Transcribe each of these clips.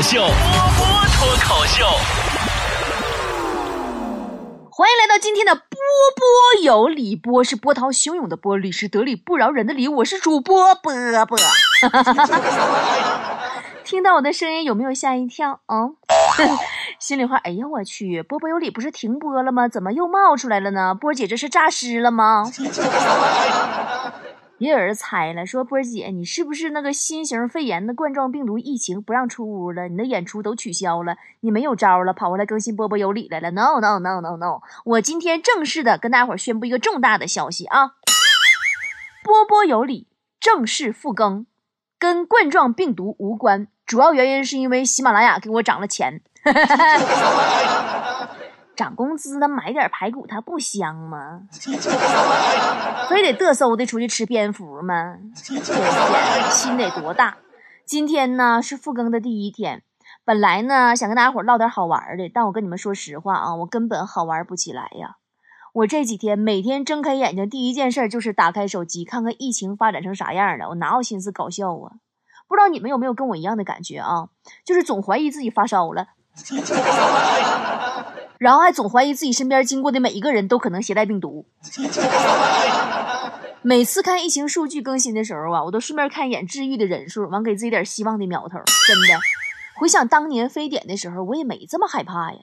口秀，波波脱口秀。欢迎来到今天的波波有理，波是波涛汹涌的波，理是得理不饶人的理。我是主播波波。听到我的声音有没有吓一跳？嗯，心里话，哎呀我去，波波有理不是停播了吗？怎么又冒出来了呢？波姐这是诈尸了吗？也有人猜了，说波儿姐，你是不是那个新型肺炎的冠状病毒疫情不让出屋了？你的演出都取消了，你没有招了，跑过来更新波波有理来了？No No No No No！我今天正式的跟大伙儿宣布一个重大的消息啊！波波有理正式复更，跟冠状病毒无关，主要原因是因为喜马拉雅给我涨了钱。涨工资了，买点排骨它不香吗？非得嘚瑟的出去吃蝙蝠吗？天 心得多大？今天呢是复更的第一天，本来呢想跟大家伙唠点好玩的，但我跟你们说实话啊，我根本好玩不起来呀。我这几天每天睁开眼睛第一件事就是打开手机看看疫情发展成啥样了，我哪有心思搞笑啊？不知道你们有没有跟我一样的感觉啊？就是总怀疑自己发烧了。然后还总怀疑自己身边经过的每一个人都可能携带病毒。每次看疫情数据更新的时候啊，我都顺便看一眼治愈的人数，完给自己点希望的苗头。真的，回想当年非典的时候，我也没这么害怕呀。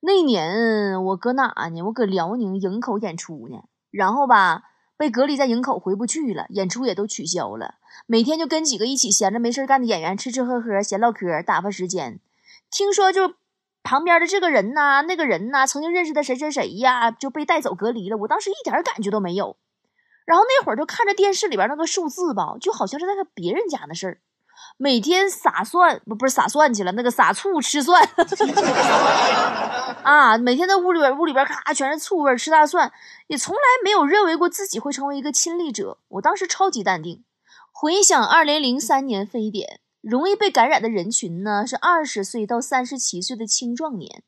那年我搁哪呢？我搁辽宁营口演出呢。然后吧，被隔离在营口，回不去了，演出也都取消了。每天就跟几个一起闲着没事干的演员吃吃喝喝、闲唠嗑，打发时间。听说就。旁边的这个人呐，那个人呐，曾经认识的谁谁谁呀，就被带走隔离了。我当时一点感觉都没有，然后那会儿就看着电视里边那个数字吧，就好像是那个别人家的事儿。每天撒蒜不不是撒蒜去了，那个撒醋吃蒜 啊，每天在屋里边屋里边咔全是醋味，吃大蒜，也从来没有认为过自己会成为一个亲历者。我当时超级淡定。回想二零零三年非典。容易被感染的人群呢是二十岁到三十七岁的青壮年，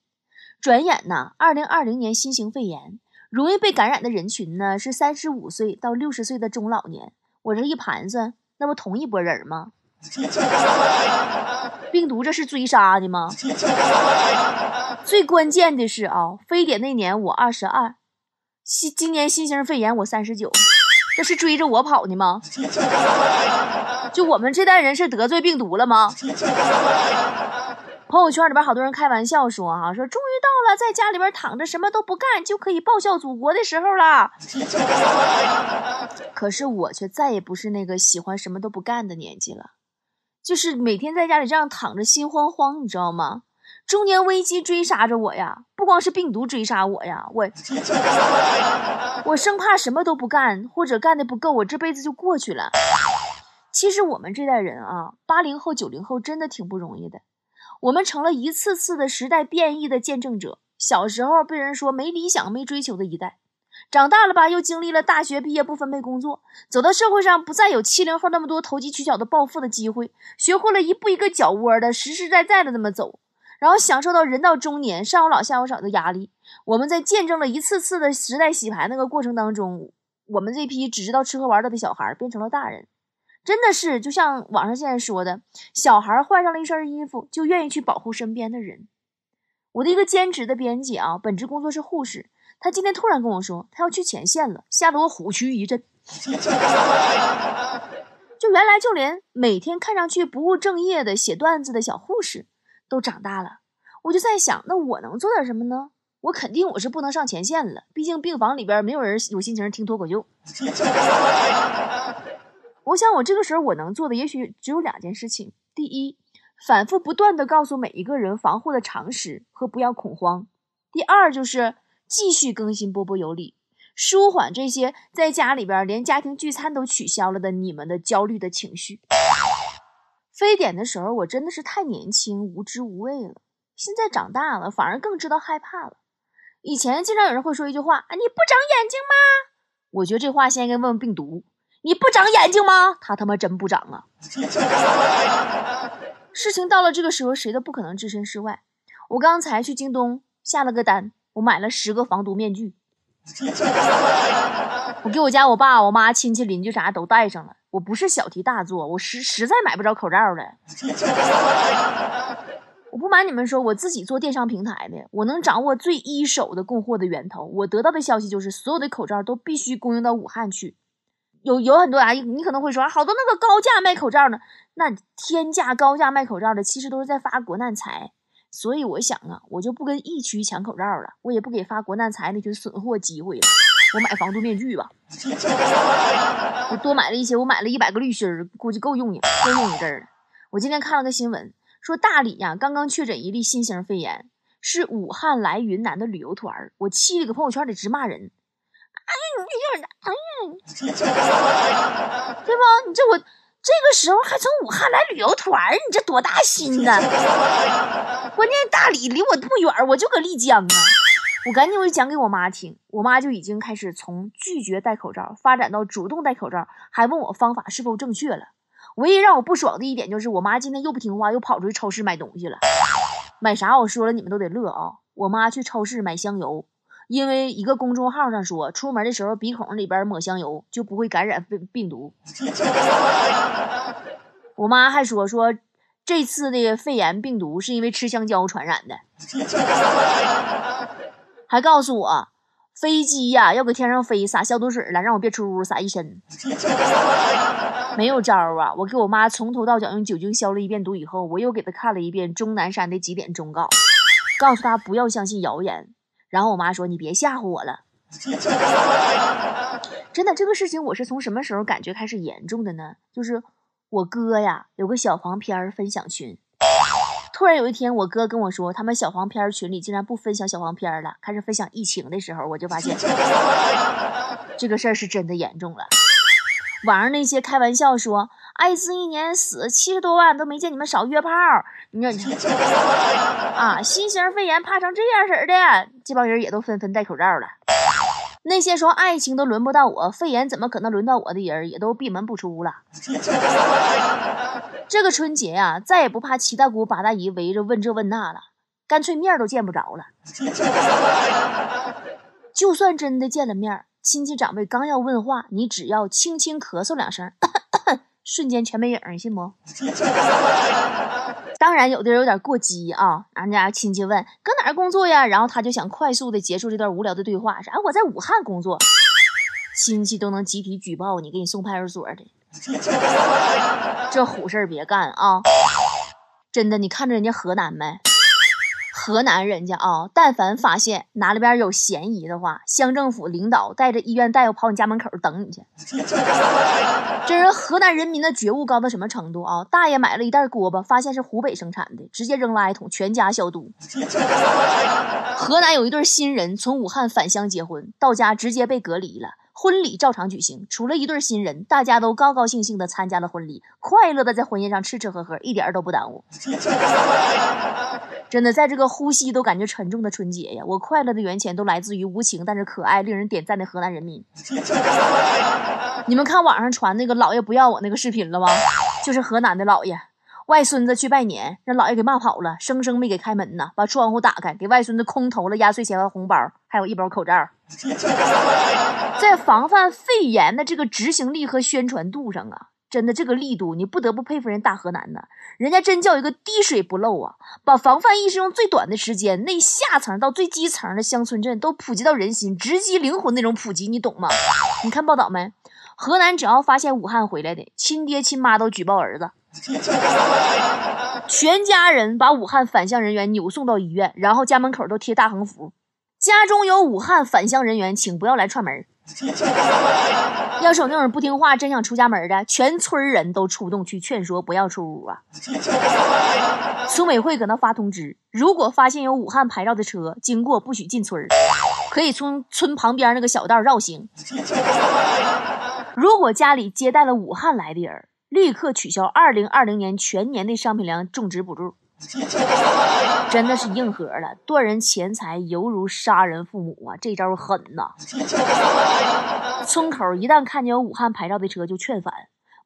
转眼呢，二零二零年新型肺炎容易被感染的人群呢是三十五岁到六十岁的中老年。我这一盘算，那不同一拨人吗？病毒这是追杀的吗？最关键的是啊，非典那年我二十二，新今年新型肺炎我三十九，这是追着我跑的吗？就我们这代人是得罪病毒了吗？朋友圈里边好多人开玩笑说啊，说终于到了在家里边躺着什么都不干就可以报效祖国的时候了。可是我却再也不是那个喜欢什么都不干的年纪了，就是每天在家里这样躺着心慌慌，你知道吗？中年危机追杀着我呀，不光是病毒追杀我呀，我 我生怕什么都不干或者干的不够，我这辈子就过去了。其实我们这代人啊，八零后、九零后真的挺不容易的。我们成了一次次的时代变异的见证者。小时候被人说没理想、没追求的一代，长大了吧，又经历了大学毕业不分配工作，走到社会上不再有七零后那么多投机取巧的暴富的机会，学会了一步一个脚窝的实实在在的这么走，然后享受到人到中年上有老下有少的压力。我们在见证了一次次的时代洗牌那个过程当中，我们这批只知道吃喝玩乐的小孩变成了大人。真的是，就像网上现在说的，小孩换上了一身衣服，就愿意去保护身边的人。我的一个兼职的编辑啊，本职工作是护士，他今天突然跟我说，他要去前线了，吓得我虎躯一震。就原来就连每天看上去不务正业的写段子的小护士都长大了，我就在想，那我能做点什么呢？我肯定我是不能上前线了，毕竟病房里边没有人有心情听脱口秀。我想，我这个时候我能做的也许只有两件事情：第一，反复不断的告诉每一个人防护的常识和不要恐慌；第二，就是继续更新波波有理，舒缓这些在家里边连家庭聚餐都取消了的你们的焦虑的情绪。非典的时候，我真的是太年轻、无知无畏了。现在长大了，反而更知道害怕了。以前经常有人会说一句话：“啊，你不长眼睛吗？”我觉得这话先应该问问病毒。你不长眼睛吗？他他妈真不长啊！事情到了这个时候，谁都不可能置身事外。我刚才去京东下了个单，我买了十个防毒面具。我给我家我爸、我妈、亲戚、邻居啥都带上了。我不是小题大做，我实实在买不着口罩了。我不瞒你们说，我自己做电商平台的，我能掌握最一手的供货的源头。我得到的消息就是，所有的口罩都必须供应到武汉去。有有很多啊，你可能会说，好多那个高价卖口罩呢，那天价高价卖口罩的，其实都是在发国难财。所以我想啊，我就不跟疫区抢口罩了，我也不给发国难财那群损货机会了。我买防毒面具吧，我多买了一些，我买了一百个滤芯儿，估计够用一够用一阵儿了。我今天看了个新闻，说大理呀刚刚确诊一例新型肺炎，是武汉来云南的旅游团儿，我气的搁朋友圈里直骂人。哎呀，你这，哎呀，对吧？你这我这个时候还从武汉来旅游团，你这多大心呢？关键大理离我不远，我就搁丽江啊。我赶紧我就讲给我妈听，我妈就已经开始从拒绝戴口罩发展到主动戴口罩，还问我方法是否正确了。唯一让我不爽的一点就是，我妈今天又不听话，又跑出去超市买东西了。买啥？我说了，你们都得乐啊！我妈去超市买香油，因为一个公众号上说，出门的时候鼻孔里边抹香油就不会感染病病毒。我妈还说说，这次的肺炎病毒是因为吃香蕉传染的。还告诉我，飞机呀要搁天上飞，洒消毒水了，让我别出屋，洒一身。没有招啊！我给我妈从头到脚用酒精消了一遍毒以后，我又给她看了一遍钟南山的几点忠告，告诉她不要相信谣言。然后我妈说：“你别吓唬我了。”真的，这个事情我是从什么时候感觉开始严重的呢？就是我哥呀有个小黄片分享群。突然有一天，我哥跟我说，他们小黄片群里竟然不分享小黄片了，开始分享疫情的时候，我就发现 这个事儿是真的严重了。网上那些开玩笑说艾滋一年死七十多万都没见你们少约炮，你说你 啊，新型肺炎怕成这样式的，这帮人也都纷纷戴口罩了。那些说爱情都轮不到我，肺炎怎么可能轮到我的人，也都闭门不出了。这个春节呀，再也不怕七大姑八大姨围着问这问那了，干脆面都见不着了。就算真的见了面，亲戚长辈刚要问话，你只要轻轻咳嗽两声，瞬间全没影儿，你，信不？当然，有的人有点过激啊，俺家亲戚问搁哪儿工作呀，然后他就想快速的结束这段无聊的对话，说啊我在武汉工作，亲戚都能集体举报你，给你送派出所的，这虎事儿别干啊！真的，你看着人家河南没？河南人家啊，但凡发现哪里边有嫌疑的话，乡政府领导带着医院大夫跑你家门口等你去。这人河南人民的觉悟高到什么程度啊？大爷买了一袋锅巴，发现是湖北生产的，直接扔垃圾桶，全家消毒。河南有一对新人从武汉返乡结婚，到家直接被隔离了。婚礼照常举行，除了一对新人，大家都高高兴兴的参加了婚礼，快乐的在婚宴上吃吃喝喝，一点都不耽误。真的，在这个呼吸都感觉沉重的春节呀，我快乐的源泉都来自于无情但是可爱、令人点赞的河南人民。你们看网上传那个姥爷不要我那个视频了吗？就是河南的姥爷。外孙子去拜年，让姥爷给骂跑了，生生没给开门呢。把窗户打开，给外孙子空投了压岁钱和红包，还有一包口罩。在防范肺炎的这个执行力和宣传度上啊，真的这个力度，你不得不佩服人大河南呐，人家真叫一个滴水不漏啊！把防范意识用最短的时间，内下层到最基层的乡村镇都普及到人心，直击灵魂那种普及，你懂吗？你看报道没？河南只要发现武汉回来的，亲爹亲妈都举报儿子。全家人把武汉返乡人员扭送到医院，然后家门口都贴大横幅：“家中有武汉返乡人员，请不要来串门。”要是有那种不听话、真想出家门的，全村人都出动去劝说，不要出屋啊！村委会搁那发通知：如果发现有武汉牌照的车经过，不许进村可以从村旁边那个小道绕行。如果家里接待了武汉来的人，立刻取消二零二零年全年的商品粮种植补助，真的是硬核了！断人钱财犹如杀人父母啊，这招狠呐！村口一旦看见有武汉牌照的车，就劝返。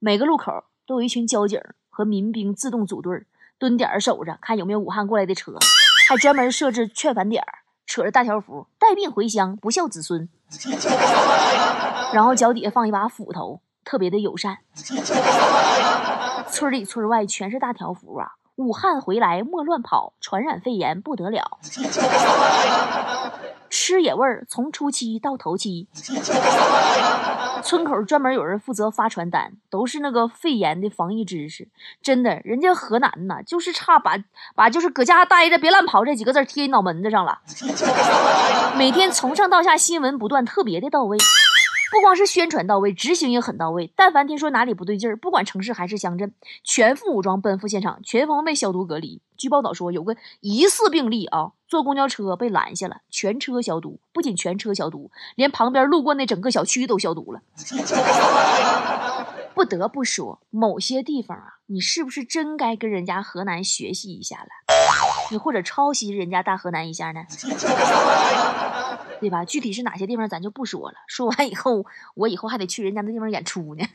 每个路口都有一群交警和民兵自动组队，蹲点守着，看有没有武汉过来的车，还专门设置劝返点，扯着大条幅：带病回乡，不孝子孙。然后脚底下放一把斧头，特别的友善。村里村外全是大条幅啊！武汉回来莫乱跑，传染肺炎不得了。吃野味儿从初期到头七。村口专门有人负责发传单，都是那个肺炎的防疫知识。真的，人家河南呐，就是差把把就是搁家待着别乱跑这几个字贴你脑门子上了。每天从上到下新闻不断，特别的到位。不光是宣传到位，执行也很到位。但凡听说哪里不对劲儿，不管城市还是乡镇，全副武装奔赴现场，全方位消毒隔离。据报道说，有个疑似病例啊，坐公交车被拦下了，全车消毒，不仅全车消毒，连旁边路过那整个小区都消毒了。不得不说，某些地方啊，你是不是真该跟人家河南学习一下了？你或者抄袭人家大河南一下呢？对吧？具体是哪些地方，咱就不说了。说完以后，我以后还得去人家那地方演出呢。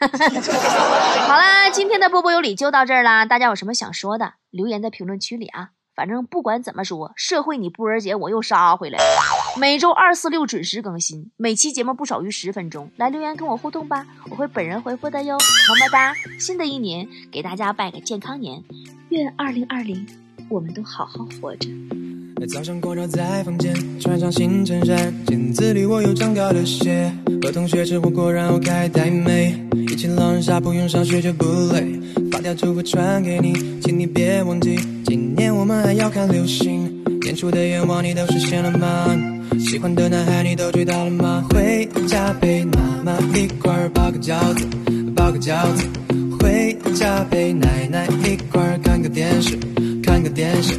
好啦，今天的波波有理就到这儿啦。大家有什么想说的，留言在评论区里啊。反正不管怎么说，社会你波儿姐我又杀回来了。每周二、四、六准时更新，每期节目不少于十分钟。来留言跟我互动吧，我会本人回复的哟。么么哒！新的一年给大家拜个健康年，愿二零二零我们都好好活着。早上光照在房间，穿上新衬衫，镜子里我又长高了些。和同学吃火锅，然后开台妹，一起狼人杀，不用上学就不累。发条祝福传给你，请你别忘记，今年我们还要看流星。年初的愿望你都实现了吗？喜欢的男孩你都追到了吗？回家陪妈妈一块包个饺子，包个饺子。回家陪奶奶一块看个电视，看个电视。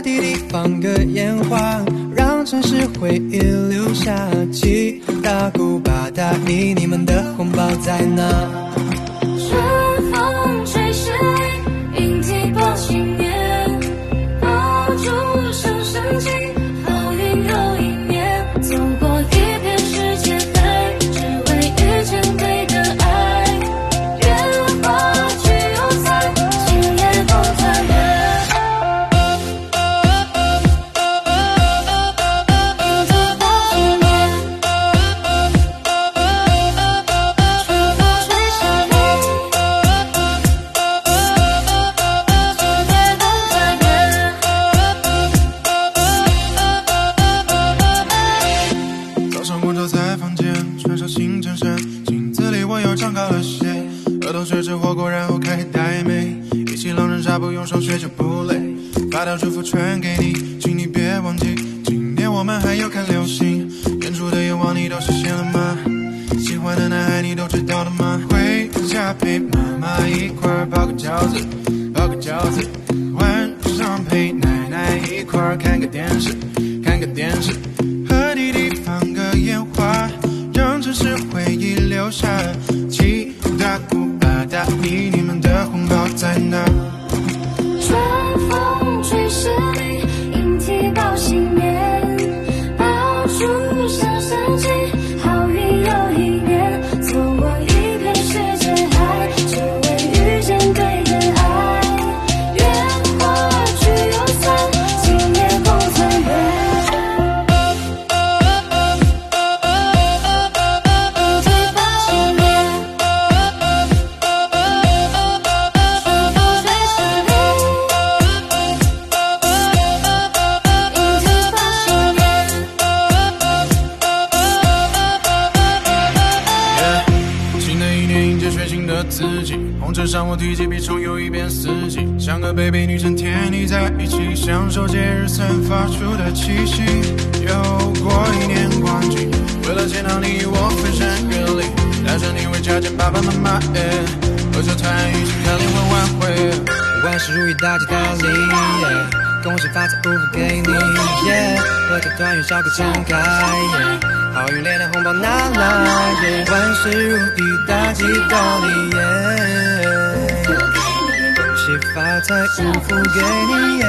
地里放个烟花，让城市回忆留下。七大姑八大姨，你们的红包在哪？条祝福传给你，请你别忘记，今年我们还要看流星。演出的愿望你都实现了吗？喜欢的男孩你都知道了吗？回家陪妈妈一块包个饺子，包个饺子。晚上陪奶奶一块看个电视，看个电视。和弟弟放个烟花，让城市回忆留下。七大姑八大姨，你们的红包在哪？我提起笔重游一遍四季，像个 baby 女神甜腻在一起，享受节日散发出的气息。又过一年光景，为了见到你我翻山越岭，带着你回家见爸爸妈妈，耶，合着团一起看联欢晚会，万事如意大吉大利，耶，恭喜发财祝福给你，耶，合家团圆笑口常开，好运连连红包拿来，耶！万事如意，大吉大利，耶！恭喜发财，祝福给你，耶！